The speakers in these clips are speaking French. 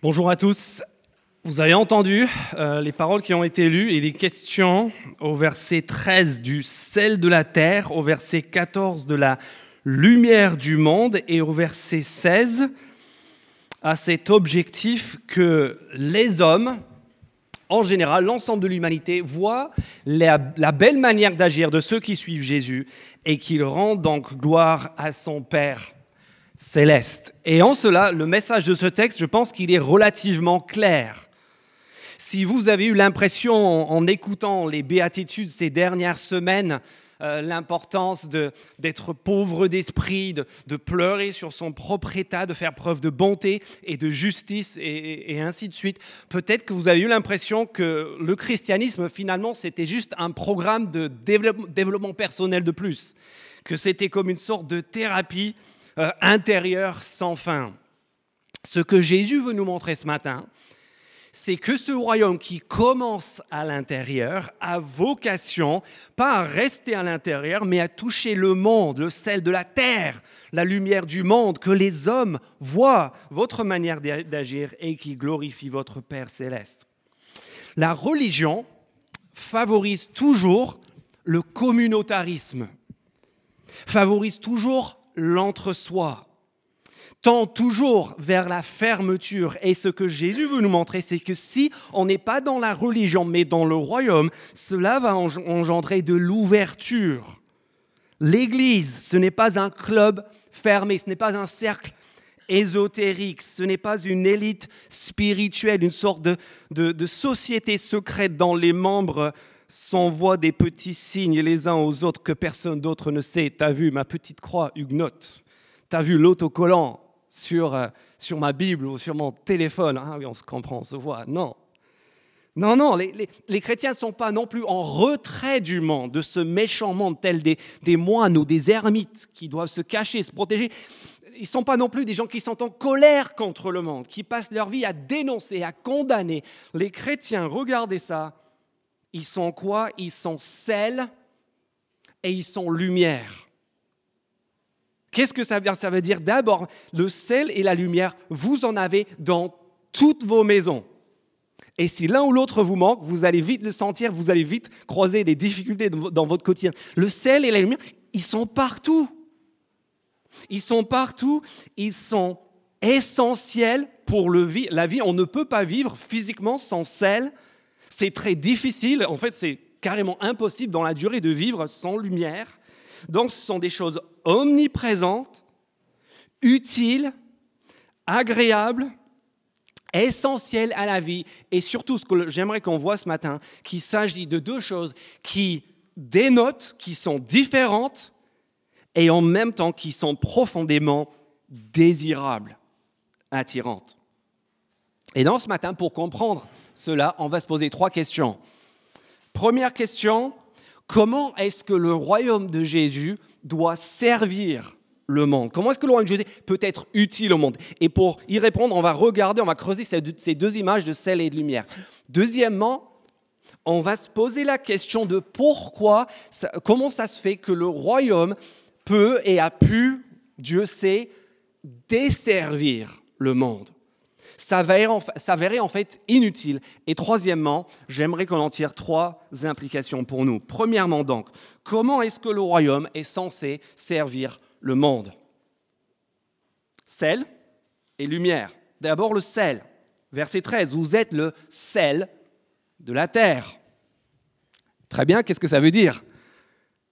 Bonjour à tous. Vous avez entendu euh, les paroles qui ont été lues et les questions au verset 13 du sel de la terre, au verset 14 de la lumière du monde et au verset 16 à cet objectif que les hommes, en général, l'ensemble de l'humanité, voient la, la belle manière d'agir de ceux qui suivent Jésus et qu'ils rendent donc gloire à son Père céleste. Et en cela, le message de ce texte, je pense qu'il est relativement clair. Si vous avez eu l'impression, en, écoutant les béatitudes ces dernières semaines, euh, l'importance d'être pauvre d'esprit, de, pleurer sur son propre état, de faire preuve de bonté et de justice et ainsi de suite. Peut-être que vous avez eu l'impression que le christianisme, finalement, c'était juste un programme de développement personnel de plus, que c'était comme une sorte de thérapie euh, intérieur sans fin. Ce que Jésus veut nous montrer ce matin, c'est que ce royaume qui commence à l'intérieur a vocation, pas à rester à l'intérieur, mais à toucher le monde, le sel de la terre, la lumière du monde, que les hommes voient votre manière d'agir et qui glorifie votre Père céleste. La religion favorise toujours le communautarisme, favorise toujours l'entre-soi, tend toujours vers la fermeture. Et ce que Jésus veut nous montrer, c'est que si on n'est pas dans la religion, mais dans le royaume, cela va engendrer de l'ouverture. L'Église, ce n'est pas un club fermé, ce n'est pas un cercle ésotérique, ce n'est pas une élite spirituelle, une sorte de, de société secrète dont les membres s'envoient des petits signes les uns aux autres que personne d'autre ne sait. T'as vu ma petite croix huguenote? T'as vu l'autocollant sur, euh, sur ma Bible ou sur mon téléphone? Ah oui, on se comprend, on se voit. Non. Non, non, les, chrétiens ne sont pas non plus en retrait du monde, de ce méchant monde, tel des, des moines ou des ermites qui doivent se cacher, se protéger. Ils ne sont pas non plus des gens qui sont en colère contre le monde, qui passent leur vie à dénoncer, à condamner. Les chrétiens, regardez ça, ils sont quoi? Ils sont sel et ils sont lumière. Qu'est-ce que ça veut dire? Ça veut dire d'abord, le sel et la lumière, vous en avez dans toutes vos maisons. Et si l'un ou l'autre vous manque, vous allez vite le sentir, vous allez vite croiser des difficultés dans votre quotidien. Le sel et la lumière, ils sont partout. Ils sont partout, ils sont essentiels pour la vie. On ne peut pas vivre physiquement sans sel, c'est très difficile, en fait c'est carrément impossible dans la durée de vivre sans lumière. Donc ce sont des choses omniprésentes, utiles, agréables, essentielles à la vie. Et surtout, ce que j'aimerais qu'on voit ce matin, qu'il s'agit de deux choses qui dénotent, qui sont différentes et en même temps qui sont profondément désirables, attirantes. Et dans ce matin, pour comprendre cela, on va se poser trois questions. Première question, comment est-ce que le royaume de Jésus doit servir le monde? Comment est-ce que le royaume de Jésus peut être utile au monde? Et pour y répondre, on va regarder, on va creuser ces deux images de sel et de lumière. Deuxièmement, on va se poser la question de pourquoi, comment ça se fait que le royaume peut et a pu, Dieu sait, desservir le monde s'avérait en fait inutile. Et troisièmement, j'aimerais qu'on en tire trois implications pour nous. Premièrement donc, comment est-ce que le royaume est censé servir le monde? Sel et lumière. D'abord le sel. Verset 13, vous êtes le sel de la terre. Très bien, qu'est-ce que ça veut dire?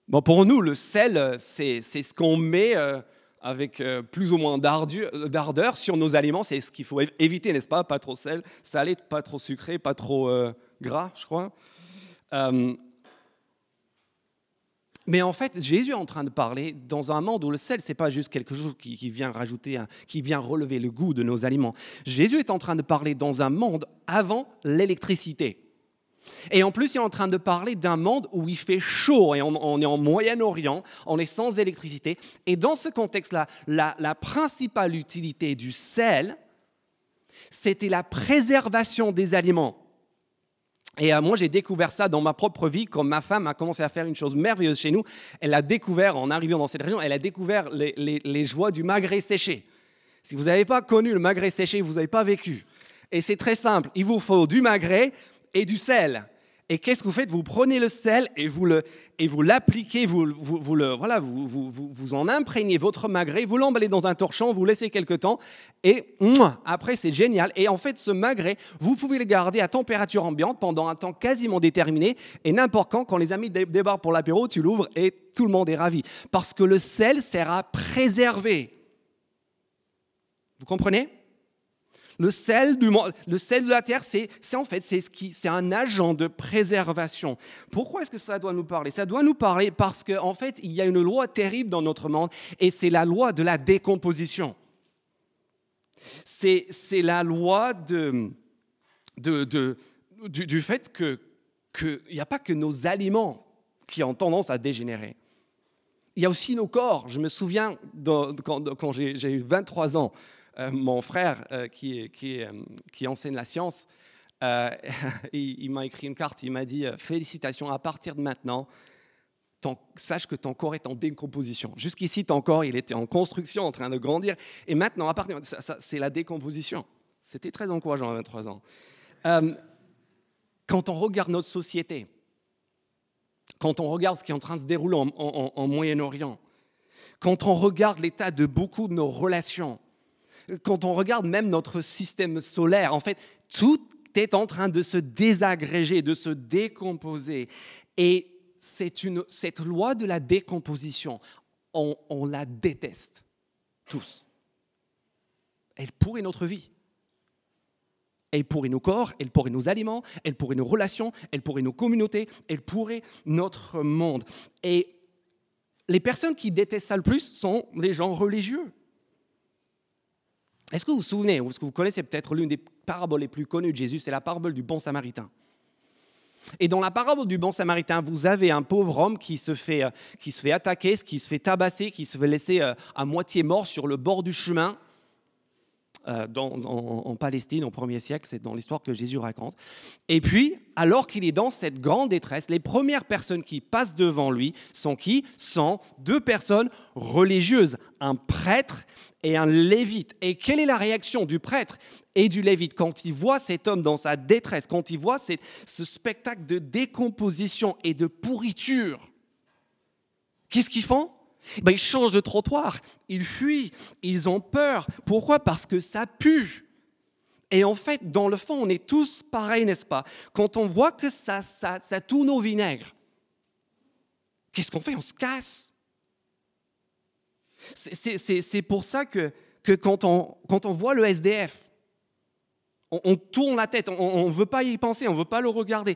Bon, pour nous, le sel, c'est ce qu'on met euh, avec euh, plus ou moins d'ardeur sur nos aliments. C'est ce qu'il faut éviter, n'est-ce pas? Pas trop sel, salé, pas trop sucré, pas trop euh, gras, je crois. Euh, mais en fait, Jésus est en train de parler dans un monde où le sel, c'est pas juste quelque chose qui, qui vient rajouter, qui vient relever le goût de nos aliments. Jésus est en train de parler dans un monde avant l'électricité. Et en plus, il est en train de parler d'un monde où il fait chaud et on, est en Moyen-Orient, on est sans électricité. Et dans ce contexte-là, la, principale utilité du sel, c'était la préservation des aliments. Et euh, moi, j'ai découvert ça dans ma propre vie, quand ma femme a commencé à faire une chose merveilleuse chez nous. Elle a découvert, en arrivant dans cette région, elle a découvert les, les joies du magret séché. Si vous n'avez pas connu le magret séché, vous n'avez pas vécu. Et c'est très simple, il vous faut du magret et du sel. Et qu'est-ce que vous faites? Vous prenez le sel et vous le et vous l'appliquez, vous, vous, le voilà, vous, vous, vous, en imprégnez votre magret, vous l'emballez dans un torchon, vous laissez quelques temps et après c'est génial. Et en fait, ce magret, vous pouvez le garder à température ambiante pendant un temps quasiment déterminé et n'importe quand, quand les amis débarquent pour l'apéro, tu l'ouvres et tout le monde est ravi parce que le sel sert à préserver. Vous comprenez? Le sel, du, le sel de la terre, c'est en fait c'est un agent de préservation. Pourquoi est-ce que ça doit nous parler? Ça doit nous parler parce qu'en en fait, il y a une loi terrible dans notre monde et c'est la loi de la décomposition. C'est la loi du, fait qu'il n'y a pas que nos aliments qui ont tendance à dégénérer. Il y a aussi nos corps. Je me souviens quand, j'ai eu 23 ans, mon frère euh, euh, qui, enseigne la science, il, m'a écrit une carte, il m'a dit Félicitations, à partir de maintenant, sache que ton corps est en décomposition. Jusqu'ici, ton corps, il était en construction, en train de grandir. Et maintenant, à partir c'est la décomposition. C'était très encourageant à 23 ans. quand on regarde notre société, quand on regarde ce qui est en train de se dérouler en Moyen-Orient, quand on regarde l'état de beaucoup de nos relations, quand on regarde même notre système solaire, en fait, tout est en train de se désagréger, de se décomposer. Et une, cette loi de la décomposition, on, on la déteste tous. Elle pourrit notre vie. Elle pourrit nos corps, elle pourrit nos aliments, elle pourrit nos relations, elle pourrit nos communautés, elle pourrit notre monde. Et les personnes qui détestent ça le plus sont les gens religieux. Est-ce que vous vous souvenez, ou est-ce que vous connaissez peut-être l'une des paraboles les plus connues de Jésus, c'est la parabole du bon samaritain. Et dans la parabole du bon samaritain, vous avez un pauvre homme qui se fait, euh, qui se fait attaquer, qui se fait tabasser, qui se fait laisser euh, à moitié mort sur le bord du chemin. Euh, en, Palestine au premier siècle, c'est dans l'histoire que Jésus raconte. Et puis, alors qu'il est dans cette grande détresse, les premières personnes qui passent devant lui sont qui? Sont deux personnes religieuses, un prêtre et un lévite. Et quelle est la réaction du prêtre et du lévite quand il voit cet homme dans sa détresse, quand il voit ce spectacle de décomposition et de pourriture? Qu'est-ce qu'ils font? Ben, ils changent de trottoir, ils fuient, ils ont peur. Pourquoi? Parce que ça pue. Et en fait, dans le fond, on est tous pareils, n'est-ce pas? Quand on voit que ça, ça, ça tourne au vinaigre, qu'est-ce qu'on fait? On se casse. C'est pour ça que, que quand, on, quand, on, voit le SDF, on, tourne la tête, on ne veut pas y penser, on ne veut pas le regarder.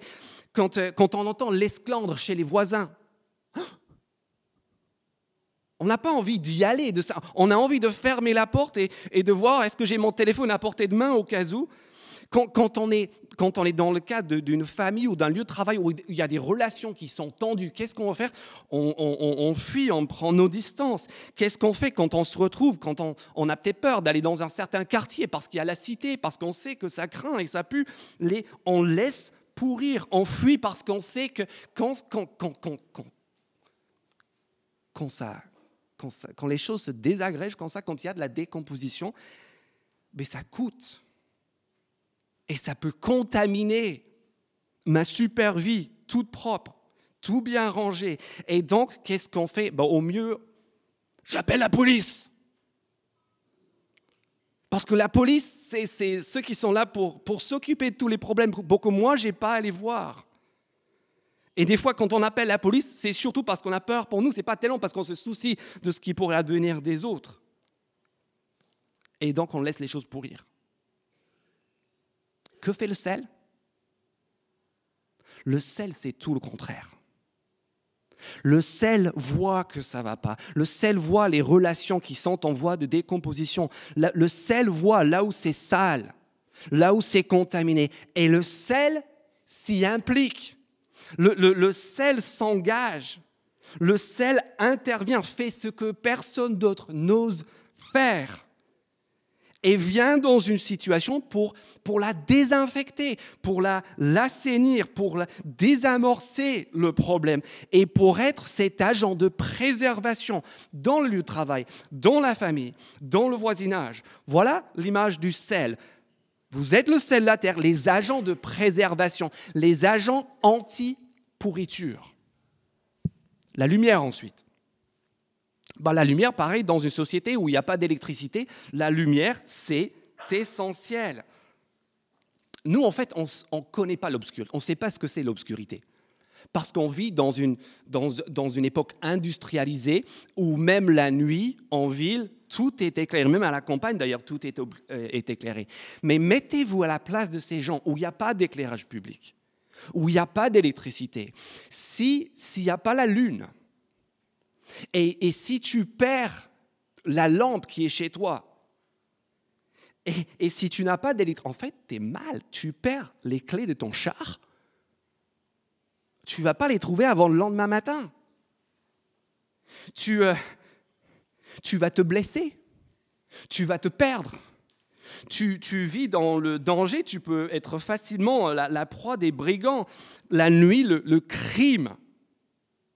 Quand, euh, quand on entend l'esclandre chez les voisins, on n'a pas envie d'y aller. De ça. On a envie de fermer la porte et, de voir est-ce que j'ai mon téléphone à portée de main au cas où? Quand, on, est, quand on est dans le cadre d'une famille ou d'un lieu de travail où il y a des relations qui sont tendues, qu'est-ce qu'on va faire? On, fuit, on prend nos distances. Qu'est-ce qu'on fait quand on se retrouve, quand on, a peut-être peur d'aller dans un certain quartier parce qu'il y a la cité, parce qu'on sait que ça craint et ça pue? On laisse pourrir, on fuit parce qu'on sait que quand, quand, quand, quand, quand les choses se désagrègent comme ça, quand il y a de la décomposition, mais ça coûte. Et ça peut contaminer ma super vie, toute propre, tout bien rangé. Et donc, qu'est-ce qu'on fait? Ben, Au mieux, j'appelle la police. Parce que la police, c'est ceux qui sont là pour, pour s'occuper de tous les problèmes, pour que moi, je n'ai pas à les voir. Et des fois, quand on appelle la police, c'est surtout parce qu'on a peur pour nous, c'est pas tellement parce qu'on se soucie de ce qui pourrait advenir des autres. Et donc, on laisse les choses pourrir. Que fait le sel? Le sel, c'est tout le contraire. Le sel voit que ça va pas. Le sel voit les relations qui sont en voie de décomposition. Le sel voit là où c'est sale, là où c'est contaminé. Et le sel s'y implique. Le, sel s'engage. Le sel intervient, fait ce que personne d'autre n'ose faire. Et vient dans une situation pour, pour la désinfecter, pour la l'assainir, pour désamorcer le problème et pour être cet agent de préservation dans le lieu de travail, dans la famille, dans le voisinage. Voilà l'image du sel. Vous êtes le sel de la terre, les agents de préservation, les agents anti-pourriture. La lumière ensuite. Bah, la lumière, pareil, dans une société où il n'y a pas d'électricité, la lumière, c'est essentiel. Nous, en fait, on ne connaît pas l'obscurité, on ne sait pas ce que c'est l'obscurité. Parce qu'on vit dans une, dans, une époque industrialisée où même la nuit, en ville, tout est éclairé. Même à la campagne, d'ailleurs, tout est, euh, est éclairé. Mais mettez-vous à la place de ces gens où il n'y a pas d'éclairage public, où il n'y a pas d'électricité. S'il n'y a pas la lune, et, et si tu perds la lampe qui est chez toi, et, et si tu n'as pas d'électricité, en fait, tu es mal, tu perds les clés de ton char tu ne vas pas les trouver avant le lendemain matin. Tu, euh, tu vas te blesser. Tu vas te perdre. Tu, tu, vis dans le danger, tu peux être facilement la, proie des brigands. La nuit, le crime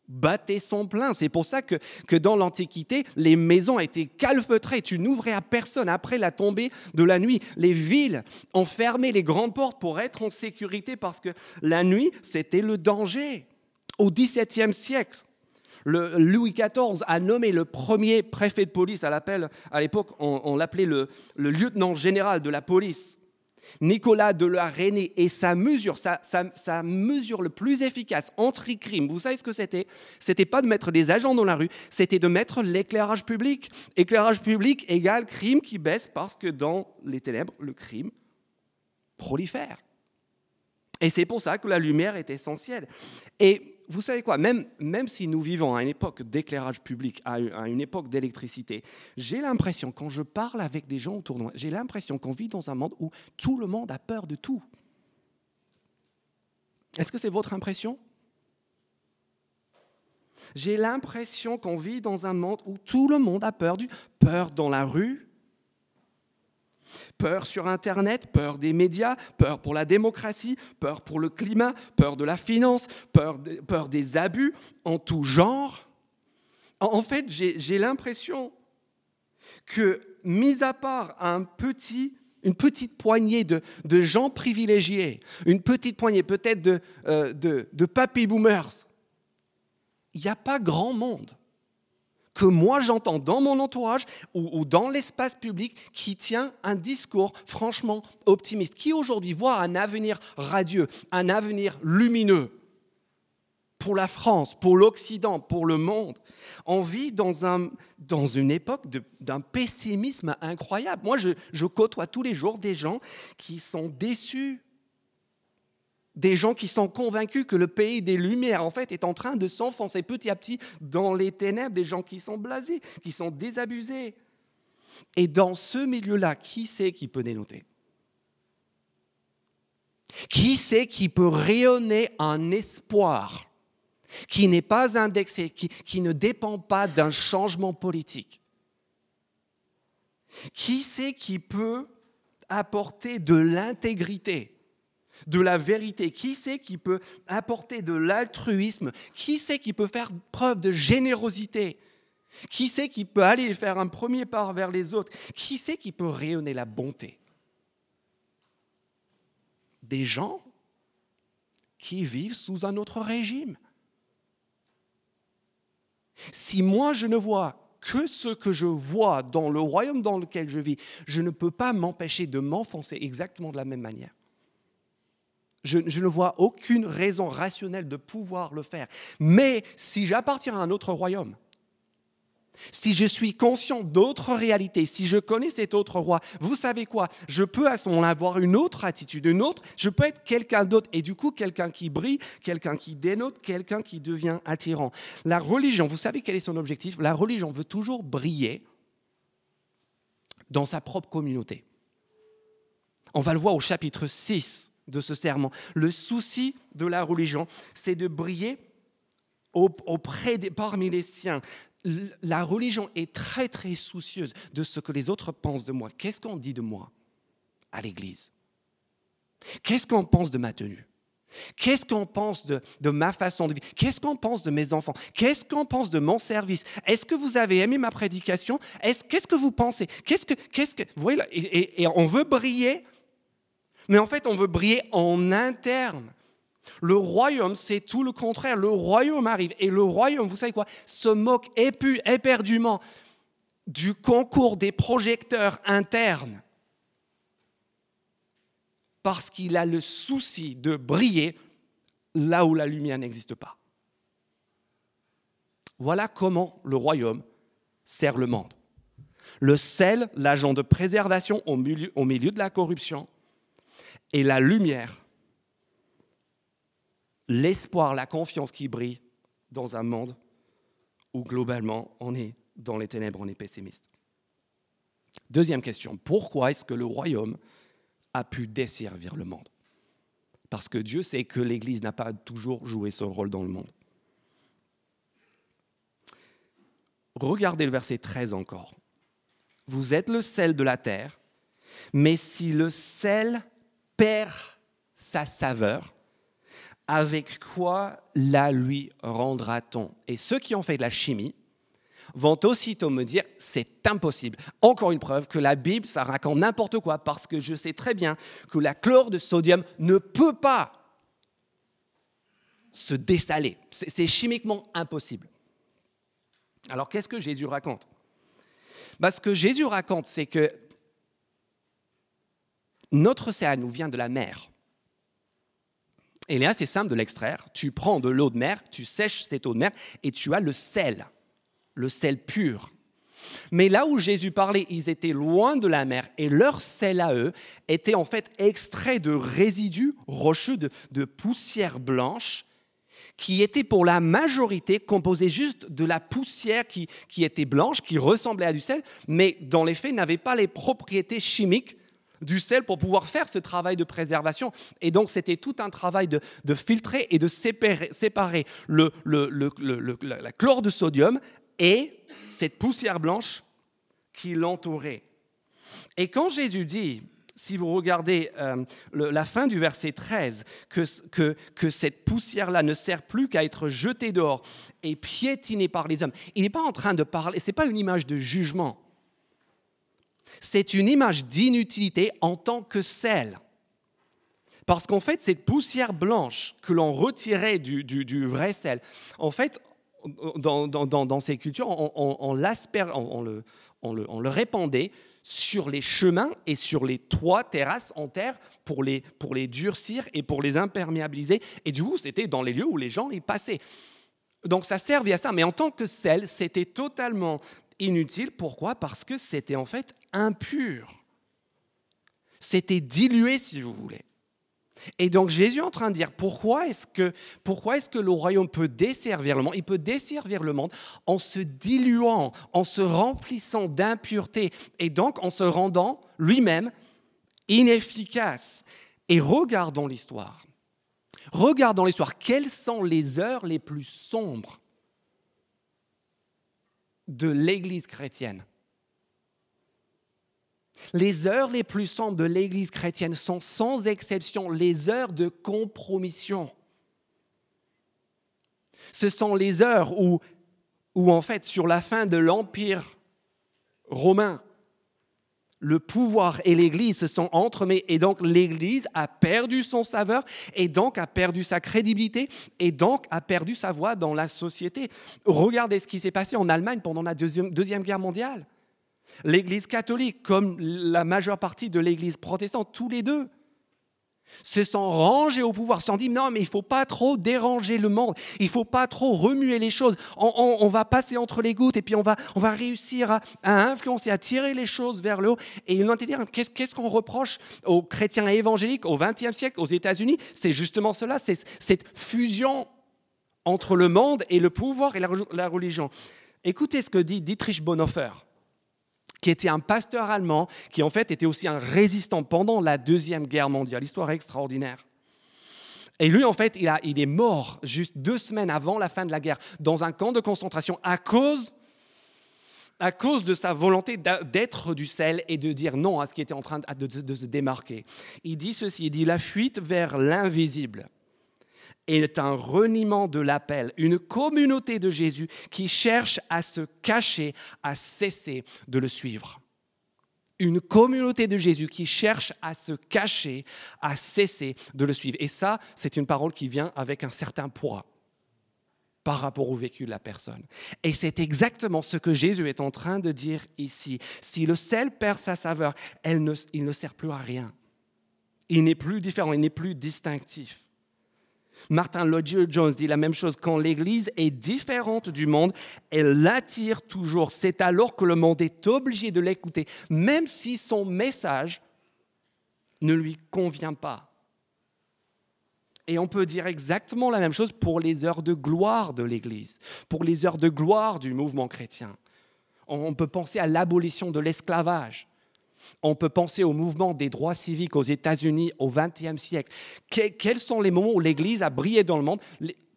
battait son plein. C'est pour ça que, que dans l'Antiquité, les maisons étaient calfeutrées. Tu n'ouvrais à personne. Après la tombée de la nuit, les villes ont fermé les grandes portes pour être en sécurité parce que la nuit, c'était le danger. Au XVIIe siècle, le Louis XIV a nommé le premier préfet de police à l'époque, on, l'appelait le lieutenant général de la police. Nicolas de la Reynie et sa mesure, sa, mesure le plus efficace anti-crime, vous savez ce que c'était? C'était pas de mettre des agents dans la rue, c'était de mettre l'éclairage public. Éclairage public égale crime qui baisse parce que dans les ténèbres, le crime prolifère. Et c'est pour ça que la lumière est essentielle. Et vous savez quoi, même, même si nous vivons à une époque d'éclairage public, à une époque d'électricité, j'ai l'impression, quand je parle avec des gens autour de moi, j'ai l'impression qu'on vit dans un monde où tout le monde a peur de tout. Est-ce que c'est votre impression? J'ai l'impression qu'on vit dans un monde où tout le monde a peur du peur dans la rue, Peur sur Internet, peur des médias, peur pour la démocratie, peur pour le climat, peur de la finance, peur, des abus en tout genre. En fait, j'ai l'impression que, mis à part une petite poignée de, gens privilégiés, une petite poignée peut-être de, euh, de papy boomers, il n'y a pas grand monde que moi j'entends dans mon entourage ou, dans l'espace public qui tient un discours franchement optimiste, qui aujourd'hui voit un avenir radieux, un avenir lumineux pour la France, pour l'Occident, pour le monde. On vit dans, un, dans une époque d'un pessimisme incroyable. Moi, je, je côtoie tous les jours des gens qui sont déçus des gens qui sont convaincus que le pays des Lumières, en fait, est en train de s'enfoncer petit à petit dans les ténèbres, des gens qui sont blasés, qui sont désabusés. Et dans ce milieu-là, qui c'est qui peut dénoter? Qui c'est qui peut rayonner un espoir qui n'est pas indexé, qui, ne dépend pas d'un changement politique? Qui c'est qui peut apporter de l'intégrité de la vérité. Qui c'est qui peut apporter de l'altruisme? Qui c'est qui peut faire preuve de générosité? Qui c'est qui peut aller faire un premier pas vers les autres? Qui c'est qui peut rayonner la bonté? Des gens qui vivent sous un autre régime. Si moi je ne vois que ce que je vois dans le royaume dans lequel je vis, je ne peux pas m'empêcher de m'enfoncer exactement de la même manière. Je, ne vois aucune raison rationnelle de pouvoir le faire. Mais si j'appartiens à un autre royaume, si je suis conscient d'autres réalités, si je connais cet autre roi, vous savez quoi? Je peux à ce moment-là avoir une autre attitude, une autre. Je peux être quelqu'un d'autre et du coup quelqu'un qui brille, quelqu'un qui dénote, quelqu'un qui devient attirant. La religion, vous savez quel est son objectif? La religion veut toujours briller dans sa propre communauté. On va le voir au chapitre 6 de ce serment. Le souci de la religion, c'est de briller auprès des, parmi les siens. La religion est très très soucieuse de ce que les autres pensent de moi. Qu'est-ce qu'on dit de moi à l'Église? Qu'est-ce qu'on pense de ma tenue? Qu'est-ce qu'on pense de, ma façon de vivre? Qu'est-ce qu'on pense de mes enfants? Qu'est-ce qu'on pense de mon service? Est-ce que vous avez aimé ma prédication? Qu'est-ce que vous pensez? Qu'est-ce que, que, vous voyez, et on veut briller Mais en fait, on veut briller en interne. Le royaume, c'est tout le contraire. Le royaume arrive. Et le royaume, vous savez quoi, se moque éperdument du concours des projecteurs internes. Parce qu'il a le souci de briller là où la lumière n'existe pas. Voilà comment le royaume sert le monde. Le sel, l'agent de préservation au milieu, au milieu de la corruption, et la lumière, l'espoir, la confiance qui brille dans un monde où globalement on est dans les ténèbres, on est pessimiste. Deuxième question, pourquoi est-ce que le royaume a pu desservir le monde? Parce que Dieu sait que l'Église n'a pas toujours joué son rôle dans le monde. Regardez le verset 13 encore. Vous êtes le sel de la terre, mais si le sel perd sa saveur, avec quoi la lui rendra-t-on? Et ceux qui ont fait de la chimie vont aussitôt me dire c'est impossible. Encore une preuve que la Bible, ça raconte n'importe quoi, parce que je sais très bien que la chlore de sodium ne peut pas se dessaler. C'est chimiquement impossible. Alors qu'est-ce que Jésus raconte? Bah, Ce que Jésus raconte, c'est que notre océan nous vient de la mer. Et il est assez simple de l'extraire. Tu prends de l'eau de mer, tu sèches cette eau de mer et tu as le sel, le sel pur. Mais là où Jésus parlait, ils étaient loin de la mer et leur sel à eux était en fait extrait de résidus rocheux, de, poussière blanche qui était pour la majorité composé juste de la poussière qui, qui était blanche, qui ressemblait à du sel, mais dans les faits n'avait pas les propriétés chimiques du sel pour pouvoir faire ce travail de préservation. Et donc, c'était tout un travail de, filtrer et de séparer, le, la chlore de sodium et cette poussière blanche qui l'entourait. Et quand Jésus dit, si vous regardez euh, la fin du verset 13, que, que, que cette poussière-là ne sert plus qu'à être jetée dehors et piétinée par les hommes, il n'est pas en train de parler, ce n'est pas une image de jugement c'est une image d'inutilité en tant que sel. Parce qu'en fait, cette poussière blanche que l'on retirait du, vrai sel, en fait, dans, ces cultures, on, le, le, répandait sur les chemins et sur les toits, terrasses en terre pour les, pour les durcir et pour les imperméabiliser. Et du coup, c'était dans les lieux où les gens y passaient. Donc ça servait à ça, mais en tant que sel, c'était totalement inutile. Pourquoi? Parce que c'était en fait impur. C'était dilué, si vous voulez. Et donc Jésus est en train de dire pourquoi est-ce que, le royaume peut desservir le monde? Il peut desservir le monde en se diluant, en se remplissant d'impureté et donc en se rendant lui-même inefficace. Et regardons l'histoire. Regardons l'histoire. Quelles sont les heures les plus sombres de l'Église chrétienne? Les heures les plus sombres de l'Église chrétienne sont sans exception les heures de compromission. Ce sont les heures où, où en fait, sur la fin de l'Empire romain, le pouvoir et l'Église se sont entremêlés et donc l'Église a perdu son saveur et donc a perdu sa crédibilité et donc a perdu sa voix dans la société. Regardez ce qui s'est passé en Allemagne pendant la Deuxième, deuxième Guerre mondiale. L'Église catholique, comme la majeure partie de l'Église protestante, tous les deux, se sont rangés au pouvoir, sont dit non mais il ne faut pas trop déranger le monde, il ne faut pas trop remuer les choses, on, va passer entre les gouttes et puis on va, on va réussir à, influencer, à tirer les choses vers le haut. Et ils ont été dire qu'est-ce qu'on reproche aux chrétiens évangéliques au XXe siècle aux États-Unis? C'est justement cela, c'est cette fusion entre le monde et le pouvoir et la religion. Écoutez ce que dit Dietrich Bonhoeffer qui était un pasteur allemand, qui en fait était aussi un résistant pendant la Deuxième Guerre mondiale. Histoire extraordinaire. Et lui, en fait, il, a, est mort juste deux semaines avant la fin de la guerre dans un camp de concentration à cause, à cause de sa volonté d'être du sel et de dire non à ce qui était en train de se démarquer. Il dit ceci, il dit la fuite vers l'invisible est un reniement de l'appel, une communauté de Jésus qui cherche à se cacher, à cesser de le suivre. Une communauté de Jésus qui cherche à se cacher, à cesser de le suivre. Et ça, c'est une parole qui vient avec un certain poids par rapport au vécu de la personne. Et c'est exactement ce que Jésus est en train de dire ici. Si le sel perd sa saveur, il ne sert plus à rien. Il n'est plus différent, il n'est plus distinctif. Martin Lloyd Jones dit la même chose. Quand l'Église est différente du monde, elle l'attire toujours. C'est alors que le monde est obligé de l'écouter, même si son message ne lui convient pas. Et on peut dire exactement la même chose pour les heures de gloire de l'Église, pour les heures de gloire du mouvement chrétien. On peut penser à l'abolition de l'esclavage. On peut penser au mouvement des droits civiques aux États-Unis au XXe siècle. quels sont les moments où l'Église a brillé dans le monde?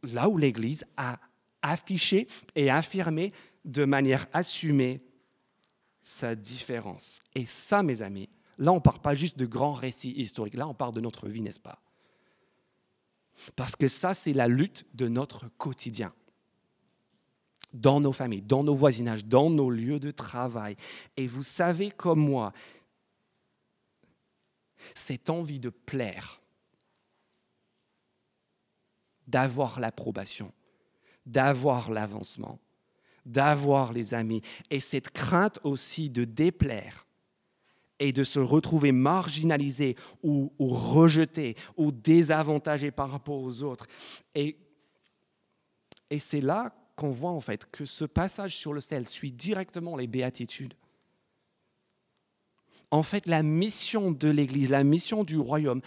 Là où l'Église a affiché et affirmé de manière assumée sa différence. Et ça, mes amis, là, on ne parle pas juste de grands récits historiques, là, on parle de notre vie, n'est-ce pas? Parce que ça, c'est la lutte de notre quotidien dans nos familles, dans nos voisinages, dans nos lieux de travail. Et vous savez comme moi, cette envie de plaire, d'avoir l'approbation, d'avoir l'avancement, d'avoir les amis, et cette crainte aussi de déplaire et de se retrouver marginalisé ou, rejeté ou désavantagé par rapport aux autres. Et, et c'est là qu'on voit en fait que ce passage sur le sel suit directement les béatitudes. En fait, la mission de l'Église, la mission du royaume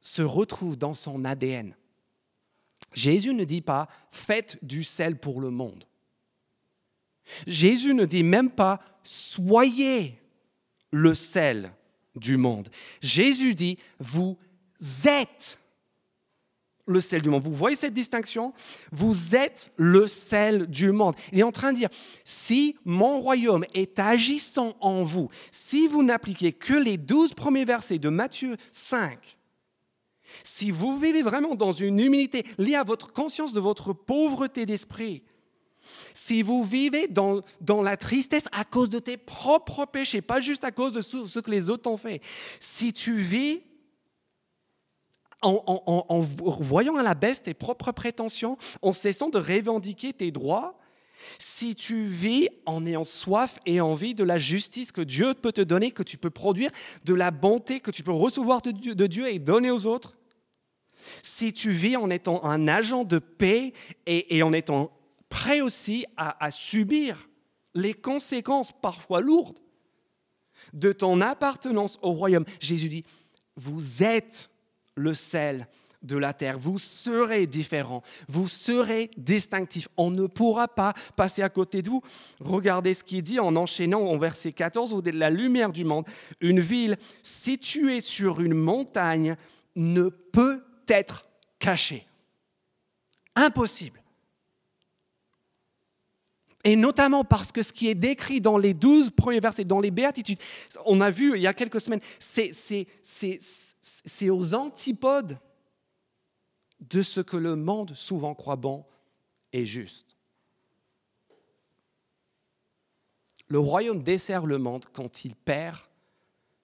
se retrouve dans son ADN. Jésus ne dit pas faites du sel pour le monde. Jésus ne dit même pas soyez le sel du monde. Jésus dit vous êtes le sel du monde. Vous voyez cette distinction? Vous êtes le sel du monde. Il est en train de dire, si mon royaume est agissant en vous, si vous n'appliquez que les douze premiers versets de Matthieu 5, si vous vivez vraiment dans une humilité liée à votre conscience de votre pauvreté d'esprit, si vous vivez dans, dans, la tristesse à cause de tes propres péchés, pas juste à cause de ce que les autres ont fait, si tu vis en, voyant à la baisse tes propres prétentions, en cessant de revendiquer tes droits, si tu vis en ayant soif et envie de la justice que Dieu peut te donner, que tu peux produire, de la bonté que tu peux recevoir de Dieu, et donner aux autres, si tu vis en étant un agent de paix et, en étant prêt aussi à subir les conséquences parfois lourdes de ton appartenance au royaume, Jésus dit, vous êtes le sel de la terre. Vous serez différent, vous serez distinctif. On ne pourra pas passer à côté de vous. Regardez ce qu'il dit en enchaînant en verset 14, vous êtes la lumière du monde. Une ville située sur une montagne ne peut être cachée. Impossible. Et notamment parce que ce qui est décrit dans les douze premiers versets, dans les béatitudes, on a vu il y a quelques semaines, c'est aux antipodes de ce que le monde souvent croit bon et juste. Le royaume dessert le monde quand il perd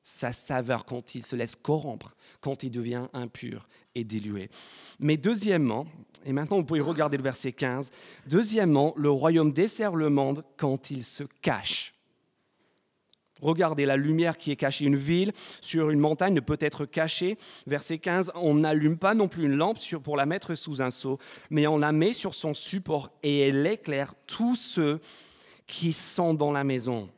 sa saveur, quand il se laisse corrompre, quand il devient impur et dilué. Mais deuxièmement, et maintenant vous pouvez regarder le verset 15, deuxièmement, le royaume dessert le monde quand il se cache. Regardez la lumière qui est cachée. Une ville sur une montagne ne peut être cachée. Verset 15, on n'allume pas non plus une lampe pour la mettre sous un seau, mais on la met sur son support et elle éclaire tous ceux qui sont dans la maison.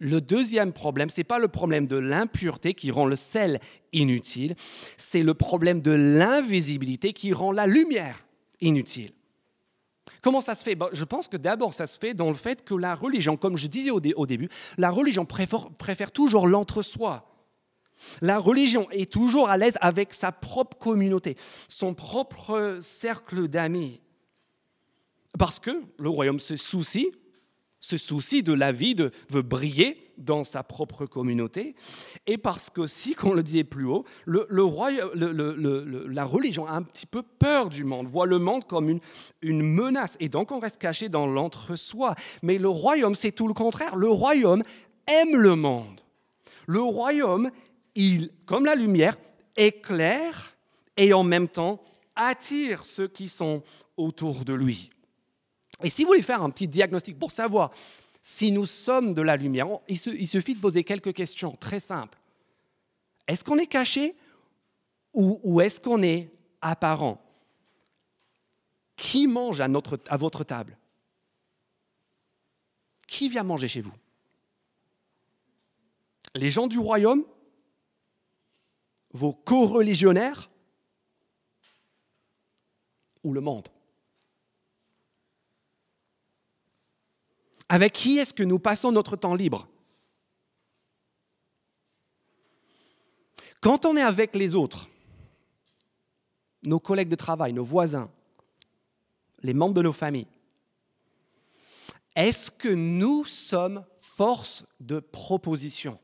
Le deuxième problème, ce n'est pas le problème de l'impureté qui rend le sel inutile, c'est le problème de l'invisibilité qui rend la lumière inutile. Comment ça se fait? Je pense que d'abord, ça se fait dans le fait que la religion, comme je disais au, début, la religion préfère, préfère toujours l'entre-soi. La religion est toujours à l'aise avec sa propre communauté, son propre cercle d'amis. Parce que le royaume se soucie ce souci de la vie, veut briller dans sa propre communauté, et parce qu'aussi, qu'on le disait plus haut, le, la religion a un petit peu peur du monde, voit le monde comme une, une menace, et donc on reste caché dans l'entre-soi. Mais le royaume, c'est tout le contraire. Le royaume aime le monde. Le royaume, il, comme la lumière, éclaire et en même temps attire ceux qui sont autour de lui. Et si vous voulez faire un petit diagnostic pour savoir si nous sommes de la lumière, il, suffit de poser quelques questions très simples. Est-ce qu'on est caché ou, est-ce qu'on est apparent? Qui mange à, à votre table? Qui vient manger chez vous? Les gens du royaume? Vos co-religionnaires? Ou le monde? Avec qui est-ce que nous passons notre temps libre? Quand on est avec les autres, nos collègues de travail, nos voisins, les membres de nos familles, est-ce que nous sommes force de proposition?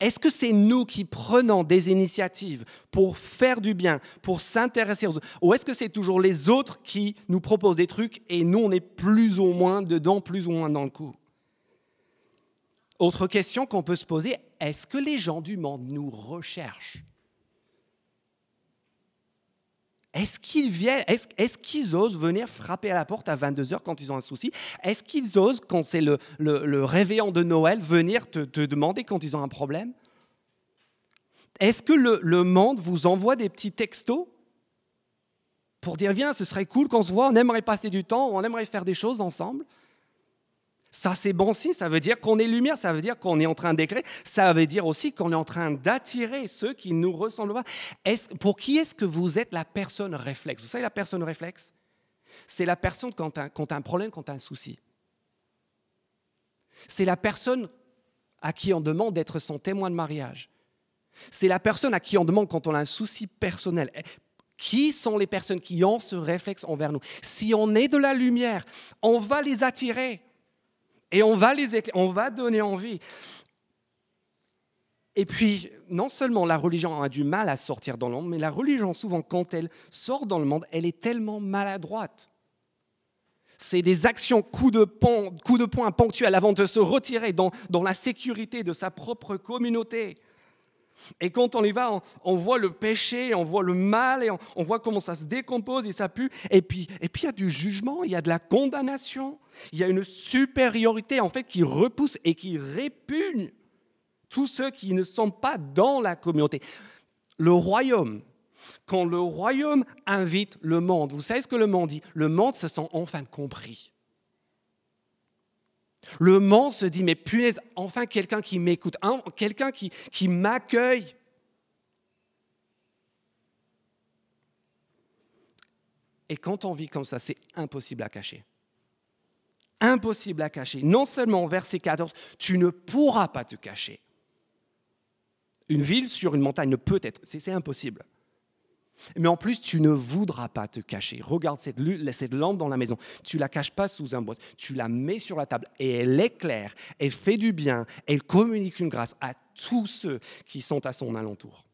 Est-ce que c'est nous qui prenons des initiatives pour faire du bien, pour s'intéresser aux autres? Ou est-ce que c'est toujours les autres qui nous proposent des trucs et nous, on est plus ou moins dedans, plus ou moins dans le coup? Autre question qu'on peut se poser, est-ce que les gens du monde nous recherchent? Est-ce qu'ils viennent, est-ce, qu'ils osent venir frapper à la porte à 22h quand ils ont un souci? Est-ce qu'ils osent, quand c'est le, le, réveillon de Noël, venir te, demander quand ils ont un problème? Est-ce que le, le, monde vous envoie des petits textos pour dire viens, ce serait cool qu'on se voit, on aimerait passer du temps, on aimerait faire des choses ensemble? Ça, c'est bon signe, ça veut dire qu'on est lumière, ça veut dire qu'on est en train d'éclairer, ça veut dire aussi qu'on est en train d'attirer ceux qui nous ressemblent pas. pour qui est-ce que vous êtes la personne réflexe? Vous savez, la personne réflexe, c'est la personne quand tu un problème, quand tu un souci. C'est la personne à qui on demande d'être son témoin de mariage. C'est la personne à qui on demande quand on a un souci personnel. Qui sont les personnes qui ont ce réflexe envers nous? Si on est de la lumière, on va les attirer. Et on va, les on va donner envie. Et puis, non seulement la religion a du mal à sortir dans le monde, mais la religion, souvent, quand elle sort dans le monde, elle est tellement maladroite. C'est des actions coup de, poing, coup de poing ponctuels avant de se retirer dans, dans la sécurité de sa propre communauté. Et quand on y va, on, voit le péché, on voit le mal, et on, voit comment ça se décompose et ça pue. Et puis, et puis il y a du jugement, il y a de la condamnation, il y a une supériorité en fait qui repousse et qui répugne tous ceux qui ne sont pas dans la communauté. Le royaume, quand le royaume invite le monde, vous savez ce que le monde dit? Le monde se sent enfin compris. Le monde se dit, mais punaise, enfin quelqu'un qui m'écoute, quelqu'un qui, qui m'accueille. Et quand on vit comme ça, c'est impossible à cacher. Impossible à cacher. Non seulement, verset 14, tu ne pourras pas te cacher. Une ville sur une montagne ne peut être, c'est impossible. Mais en plus, tu ne voudras pas te cacher. Regarde cette, lampe dans la maison. Tu la caches pas sous un bois. Tu la mets sur la table et elle éclaire, elle fait du bien, elle communique une grâce à tous ceux qui sont à son alentour.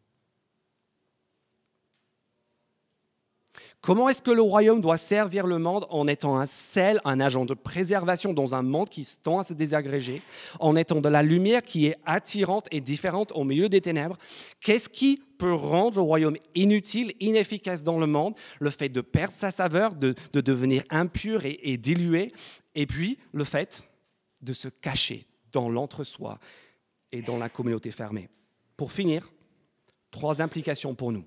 Comment est-ce que le royaume doit servir le monde en étant un sel, un agent de préservation dans un monde qui tend à se désagréger, en étant de la lumière qui est attirante et différente au milieu des ténèbres? Qu'est-ce qui peut rendre le royaume inutile, inefficace dans le monde? Le fait de perdre sa saveur, de, devenir impur et, dilué, et puis le fait de se cacher dans l'entre-soi et dans la communauté fermée. Pour finir, trois implications pour nous.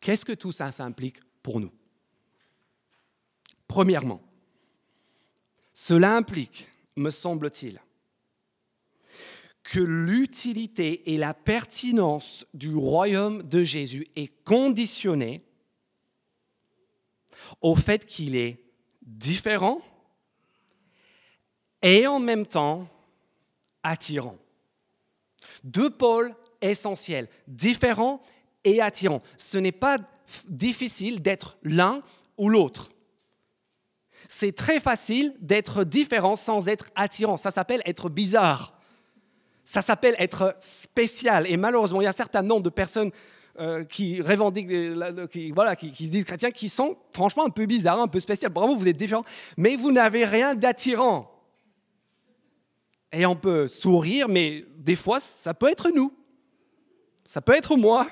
Qu'est-ce que tout ça, s'implique pour nous? Premièrement, cela implique, me semble-t-il, que l'utilité et la pertinence du royaume de Jésus est conditionnée au fait qu'il est différent et en même temps attirant. Deux pôles essentiels, différents et attirant. Ce n'est pas difficile d'être l'un ou l'autre. C'est très facile d'être différent sans être attirant. Ça s'appelle être bizarre. Ça s'appelle être spécial. Et malheureusement, il y a un certain nombre de personnes euh, qui revendiquent, qui, voilà, qui, qui, se disent chrétiens, qui sont franchement un peu bizarres, un peu spéciales. Bravo, vous êtes différents, mais vous n'avez rien d'attirant. Et on peut sourire, mais des fois, ça peut être nous. Ça peut être moi.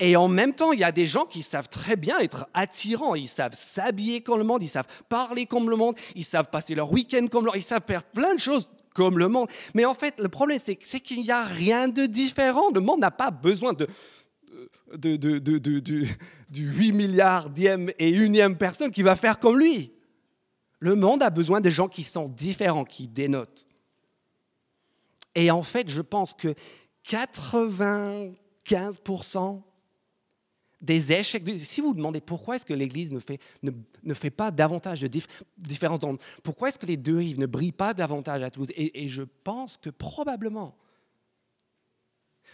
Et en même temps, il y a des gens qui savent très bien être attirants. Ils savent s'habiller comme le monde, ils savent parler comme le monde, ils savent passer leur week-end comme le monde, ils savent faire plein de choses comme le monde. Mais en fait, le problème, c'est qu'il n'y a rien de différent. Le monde n'a pas besoin du 8 milliardième et unième personne qui va faire comme lui. Le monde a besoin de gens qui sont différents, qui dénotent. Et en fait, je pense que 95% des échecs. Si vous vous demandez pourquoi est-ce que l'Église ne fait, ne, fait pas davantage de différence, pourquoi est-ce que les deux rives ne brillent pas davantage à Toulouse? Et, et je pense que probablement,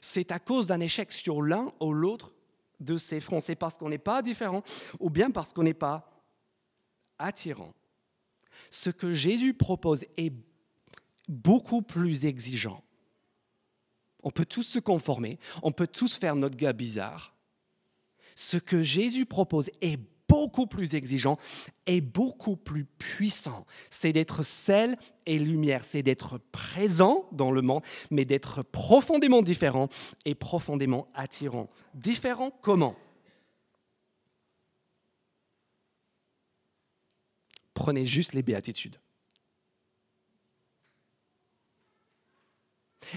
c'est à cause d'un échec sur l'un ou l'autre de ces fronts. C'est parce qu'on n'est pas différent ou bien parce qu'on n'est pas attirant. Ce que Jésus propose est beaucoup plus exigeant. On peut tous se conformer, on peut tous faire notre gars bizarre, ce que Jésus propose est beaucoup plus exigeant et beaucoup plus puissant. C'est d'être sel et lumière, c'est d'être présent dans le monde, mais d'être profondément différent et profondément attirant. Différent comment? Prenez juste les béatitudes.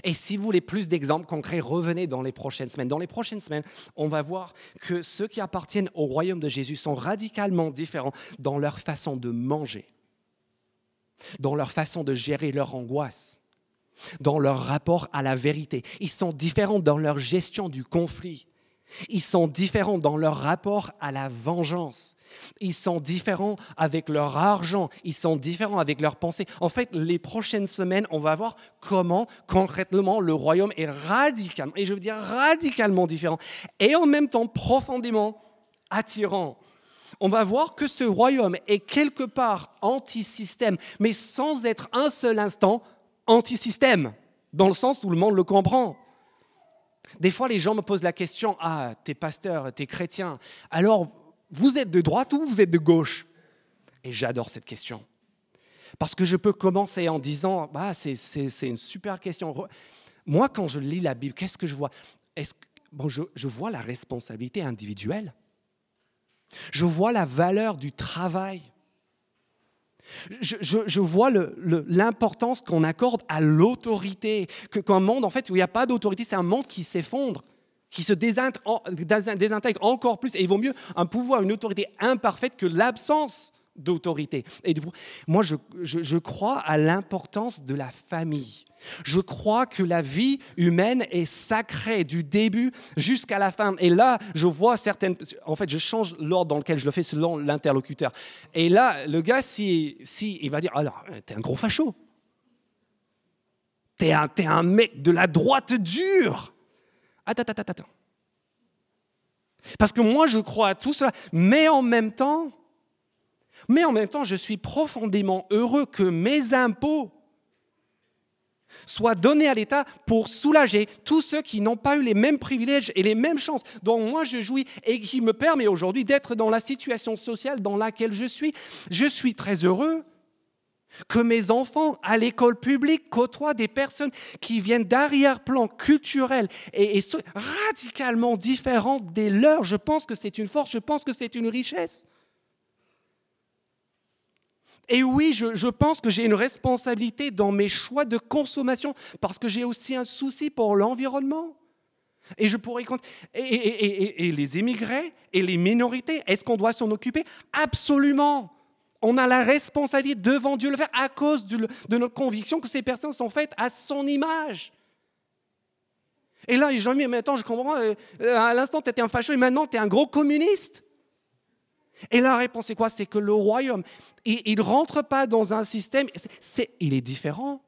Et si vous voulez plus d'exemples concrets, revenez dans les prochaines semaines. Dans les prochaines semaines, on va voir que ceux qui appartiennent au royaume de Jésus sont radicalement différents dans leur façon de manger, dans leur façon de gérer leur angoisse, dans leur rapport à la vérité. Ils sont différents dans leur gestion du conflit. Ils sont différents dans leur rapport à la vengeance. Ils sont différents avec leur argent. Ils sont différents avec leurs pensées. En fait, les prochaines semaines, on va voir comment concrètement le royaume est radicalement, et je veux dire radicalement différent, et en même temps profondément attirant. On va voir que ce royaume est quelque part anti-système, mais sans être un seul instant anti-système, dans le sens où le monde le comprend. Des fois, les gens me posent la question Ah, t'es pasteur, t'es chrétien, alors vous êtes de droite ou vous êtes de gauche? Et j'adore cette question. Parce que je peux commencer en disant bah, C'est une super question. Moi, quand je lis la Bible, qu'est-ce que je vois? Bon, je vois la responsabilité individuelle. Je vois la valeur du travail. Je, vois l'importance qu'on accorde à l'autorité, qu'un monde en fait où il n'y a pas d'autorité, c'est un monde qui s'effondre, qui se désintègre encore plus. Et il vaut mieux un pouvoir, une autorité imparfaite que l'absence d'autorité. Et moi, je crois à l'importance de la famille. Je crois que la vie humaine est sacrée du début jusqu'à la fin. Et là, je vois certaines... En fait, je change l'ordre dans lequel je le fais selon l'interlocuteur. Et là, le gars, si, si il va dire, alors, t'es un gros facho. T'es un, es un mec de la droite dure. Attends, attends, attends, attends. Parce que moi, je crois à tout cela, mais en même temps, mais en même temps, je suis profondément heureux que mes impôts soit donné à l'État pour soulager tous ceux qui n'ont pas eu les mêmes privilèges et les mêmes chances dont moi je jouis et qui me permet aujourd'hui d'être dans la situation sociale dans laquelle je suis. Je suis très heureux que mes enfants à l'école publique côtoient des personnes qui viennent d'arrière-plan culturel et, et radicalement différentes des leurs. Je pense que c'est une force, je pense que c'est une richesse. Et oui, je, pense que j'ai une responsabilité dans mes choix de consommation parce que j'ai aussi un souci pour l'environnement. Et je pourrais et, et, les immigrés et les minorités, est-ce qu'on doit s'en occuper? Absolument. On a la responsabilité devant Dieu de le faire à cause de, de notre conviction que ces personnes sont faites à son image. Et là, j'ai mis, mais attends, je comprends, euh, à l'instant, tu étais un facho et maintenant, tu es un gros communiste. Et la réponse, c'est quoi? C'est que le royaume, il ne rentre pas dans un système, il est différent.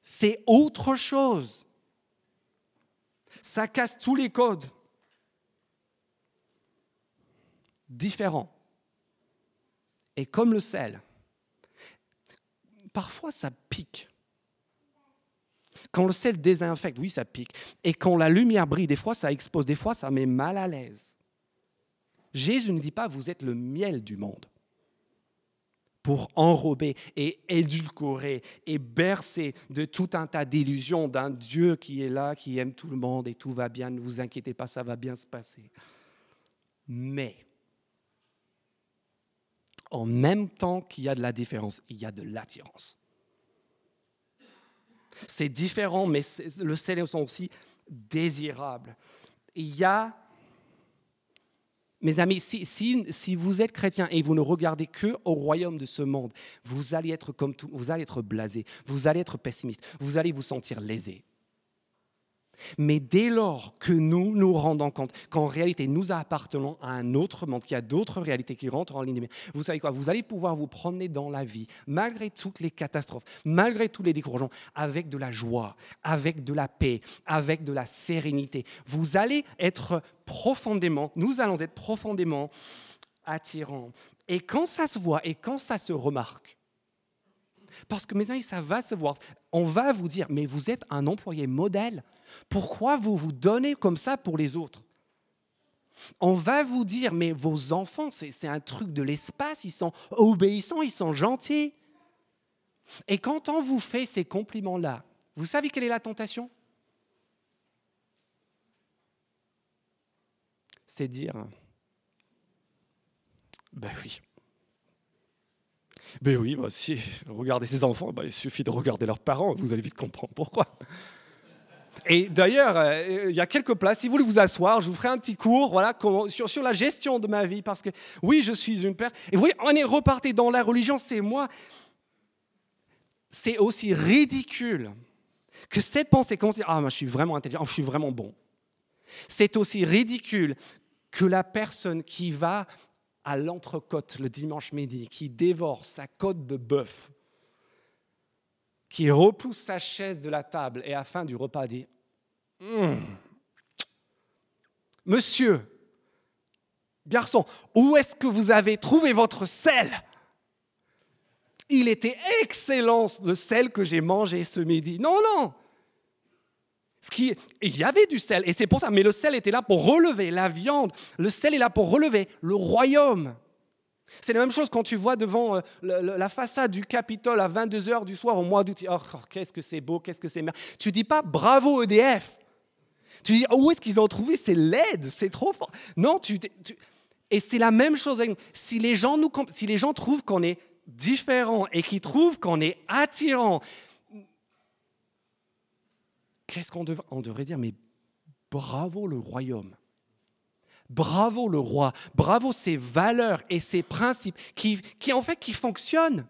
C'est autre chose. Ça casse tous les codes. Différent. Et comme le sel, parfois ça pique. Quand le sel désinfecte, oui, ça pique. Et quand la lumière brille, des fois ça expose, des fois ça met mal à l'aise. Jésus ne dit pas vous êtes le miel du monde. pour enrober et édulcorer et bercer de tout un tas d'illusions d'un Dieu qui est là, qui aime tout le monde et tout va bien, ne vous inquiétez pas, ça va bien se passer. Mais, en même temps qu'il y a de la différence, il y a de l'attirance. C'est différent, mais le sel sont aussi désirables. Il y a mes amis, si, vous êtes chrétien et vous ne regardez que au royaume de ce monde, vous allez être comme tout, vous allez être blasé, vous allez être pessimiste, vous allez vous sentir lésé. Mais dès lors que nous nous rendons compte qu'en réalité nous appartenons à un autre monde, qu'il y a d'autres réalités qui rentrent en ligne, vous savez quoi? Vous allez pouvoir vous promener dans la vie, malgré toutes les catastrophes, malgré tous les découragements, avec de la joie, avec de la paix, avec de la sérénité. Vous allez être profondément, nous allons être profondément attirants. Et quand ça se voit et quand ça se remarque, parce que mes amis, ça va se voir. On va vous dire, mais vous êtes un employé modèle. Pourquoi vous vous donnez comme ça pour les autres? On va vous dire, mais vos enfants, c'est un truc de l'espace, ils sont obéissants, ils sont gentils. Et quand on vous fait ces compliments-là, vous savez quelle est la tentation? C'est dire, ben oui, ben oui, bah, si regardez ces enfants, bah, il suffit de regarder leurs parents, vous allez vite comprendre pourquoi. Et d'ailleurs, euh, il y a quelques places. Si vous voulez vous asseoir, je vous ferai un petit cours voilà, sur, sur la gestion de ma vie. Parce que oui, je suis une père. Et vous voyez, on est reparti dans la religion, c'est moi. C'est aussi ridicule que cette pensée qu'on Ah, moi, je suis vraiment intelligent, je suis vraiment bon. C'est aussi ridicule que la personne qui va à l'entrecôte le dimanche midi, qui dévore sa côte de bœuf, qui repousse sa chaise de la table et à la fin du repas dit hum, Monsieur, garçon, où est-ce que vous avez trouvé votre sel? Il était excellent le sel que j'ai mangé ce midi. Non, non, qui, il y avait du sel, et c'est pour ça, mais le sel était là pour relever la viande, le sel est là pour relever le royaume. C'est la même chose quand tu vois devant euh, la façade du Capitole à 22h du soir au mois d'août. Oh, qu'est-ce que c'est beau, qu'est-ce que c'est merveilleux. Tu dis pas bravo EDF. Tu dis où est-ce qu'ils ont trouvé C'est LED, c'est trop fort. Non, tu, et c'est la même chose. Si les gens, nous, si les gens trouvent qu'on est différent et qu'ils trouvent qu'on est attirant, qu'est-ce qu'on devrait, dire Mais bravo le royaume. Bravo le roi, bravo ses valeurs et ses principes qui, en fait qui fonctionnent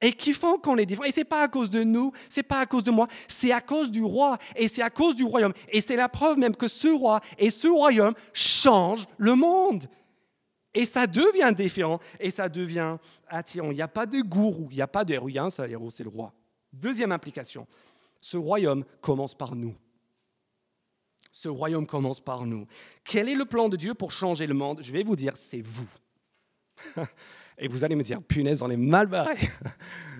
et qui font qu'on est différent. Et c'est pas à cause de nous, c'est pas à cause de moi, c'est à cause du roi et c'est à cause du royaume. Et c'est la preuve même que ce roi et ce royaume changent le monde. Et ça devient différent et ça devient attirant. Il n'y a pas de gourou, il n'y a pas de héros. Y a héros, c'est le roi. Deuxième implication, ce royaume commence par nous. Ce royaume commence par nous. Quel est le plan de Dieu pour changer le monde? Je vais vous dire, c'est vous. Et vous allez me dire, punaise, on est mal barré.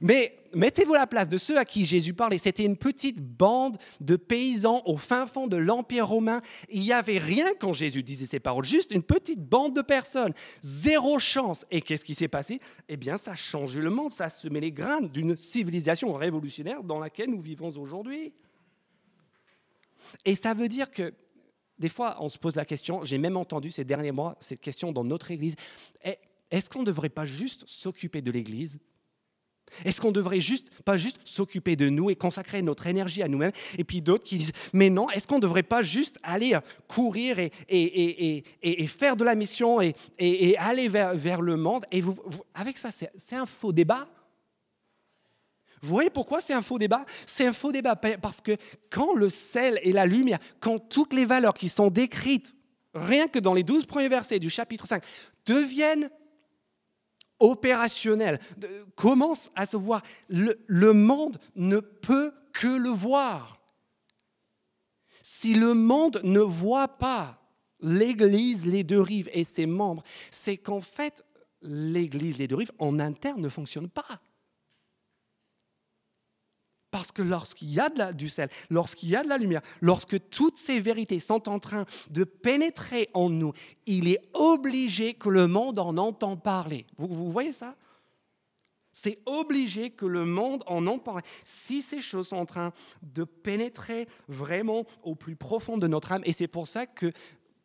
Mais mettez-vous à la place de ceux à qui Jésus parlait. C'était une petite bande de paysans au fin fond de l'Empire romain. Il n'y avait rien quand Jésus disait ces paroles, juste une petite bande de personnes. Zéro chance. Et qu'est-ce qui s'est passé? Eh bien, ça a changé le monde, ça a semé les graines d'une civilisation révolutionnaire dans laquelle nous vivons aujourd'hui. Et ça veut dire que des fois, on se pose la question, j'ai même entendu ces derniers mois cette question dans notre Église, eh, est-ce qu'on ne devrait pas juste s'occuper de l'Église est-ce qu'on devrait juste, pas juste s'occuper de nous et consacrer notre énergie à nous-mêmes Et puis d'autres qui disent, mais non, est-ce qu'on ne devrait pas juste aller euh, courir et, faire de la mission et, aller vers, vers, le monde Et vous, avec ça, c'est un faux débat. Vous voyez pourquoi c'est un faux débat? C'est un faux débat parce que quand le sel et la lumière, quand toutes les valeurs qui sont décrites, rien que dans les douze premiers versets du chapitre 5, deviennent opérationnel, commence à se voir. Le, monde ne peut que le voir. Si le monde ne voit pas l'Église, les deux rives et ses membres, c'est qu'en fait, l'Église, les deux rives, en interne, ne fonctionne pas. Parce que lorsqu'il y a de la, du sel, lorsqu'il y a de la lumière, lorsque toutes ces vérités sont en train de pénétrer en nous, il est obligé que le monde en entend parler. Vous, vous voyez ça? C'est obligé que le monde en entende parler. Si ces choses sont en train de pénétrer vraiment au plus profond de notre âme, et c'est pour ça que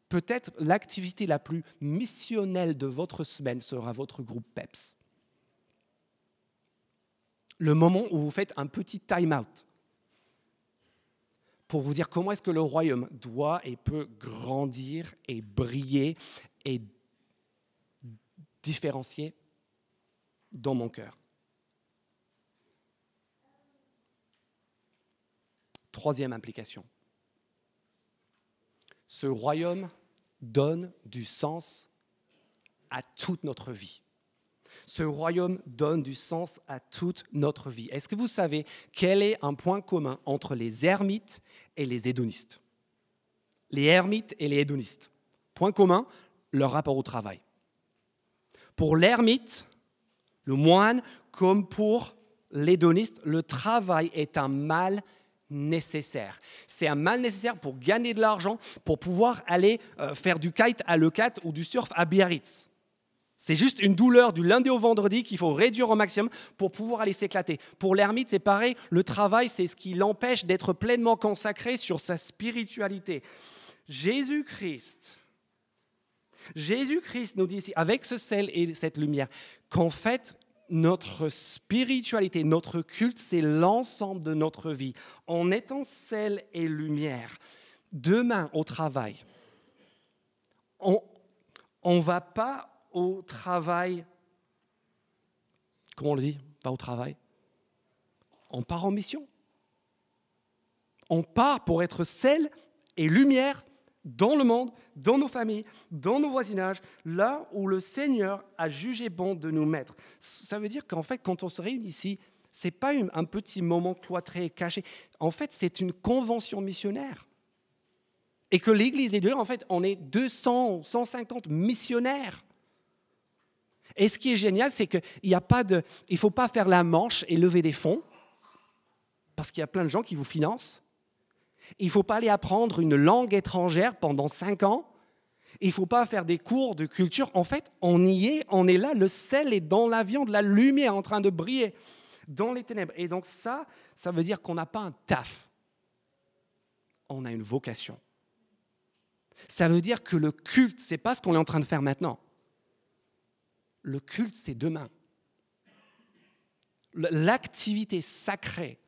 peut-être l'activité la plus missionnelle de votre semaine sera votre groupe PEPS le moment où vous faites un petit time-out pour vous dire comment est-ce que le royaume doit et peut grandir et briller et différencier dans mon cœur. Troisième implication. Ce royaume donne du sens à toute notre vie ce royaume donne du sens à toute notre vie. Est-ce que vous savez quel est un point commun entre les ermites et les hédonistes? Les ermites et les hédonistes. Point commun, leur rapport au travail. Pour l'ermite, le moine, comme pour l'hédoniste, le travail est un mal nécessaire. C'est un mal nécessaire pour gagner de l'argent, pour pouvoir aller euh, faire du kite à Leucate ou du surf à Biarritz. C'est juste une douleur du lundi au vendredi qu'il faut réduire au maximum pour pouvoir aller s'éclater. Pour l'ermite, c'est pareil, le travail, c'est ce qui l'empêche d'être pleinement consacré sur sa spiritualité. Jésus-Christ, Jésus-Christ nous dit ici, avec ce sel et cette lumière, qu'en fait, notre spiritualité, notre culte, c'est l'ensemble de notre vie. En étant sel et lumière, demain au travail, on ne va pas au travail. Comment on le dit? Pas au travail. On part en mission. On part pour être sel et lumière dans le monde, dans nos familles, dans nos voisinages, là où le Seigneur a jugé bon de nous mettre. Ça veut dire qu'en fait, quand on se réunit ici, c'est pas un petit moment cloîtré, caché. En fait, c'est une convention missionnaire. Et que l'Église des Dieu, en fait, on est 200, 150 missionnaires et ce qui est génial, c'est qu'il n'y a pas de, il faut pas faire la manche et lever des fonds, parce qu'il y a plein de gens qui vous financent. Il ne faut pas aller apprendre une langue étrangère pendant cinq ans. Il ne faut pas faire des cours de culture. En fait, on y est, on est là, le sel est dans l'avion, de la lumière en train de briller dans les ténèbres. Et donc ça, ça veut dire qu'on n'a pas un taf. On a une vocation. Ça veut dire que le culte, c'est pas ce qu'on est en train de faire maintenant. Le culte, c'est demain. L'activité sacrée,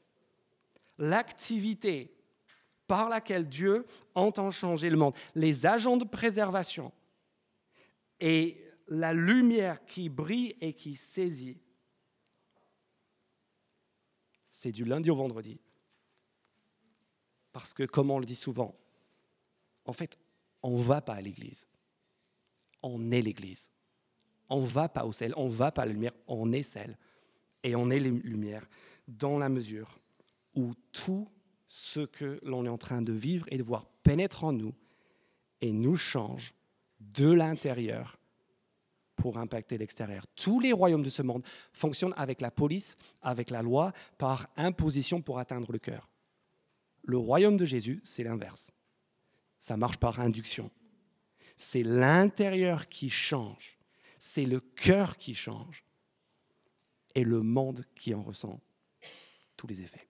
l'activité par laquelle Dieu entend changer le monde, les agents de préservation et la lumière qui brille et qui saisit, c'est du lundi au vendredi. Parce que, comme on le dit souvent, en fait, on ne va pas à l'église. On est l'église. On va pas au sel, on va pas à la lumière, on est sel. Et on est lumière dans la mesure où tout ce que l'on est en train de vivre et de voir pénètre en nous et nous change de l'intérieur pour impacter l'extérieur. Tous les royaumes de ce monde fonctionnent avec la police, avec la loi, par imposition pour atteindre le cœur. Le royaume de Jésus, c'est l'inverse. Ça marche par induction. C'est l'intérieur qui change c'est le cœur qui change et le monde qui en ressent tous les effets.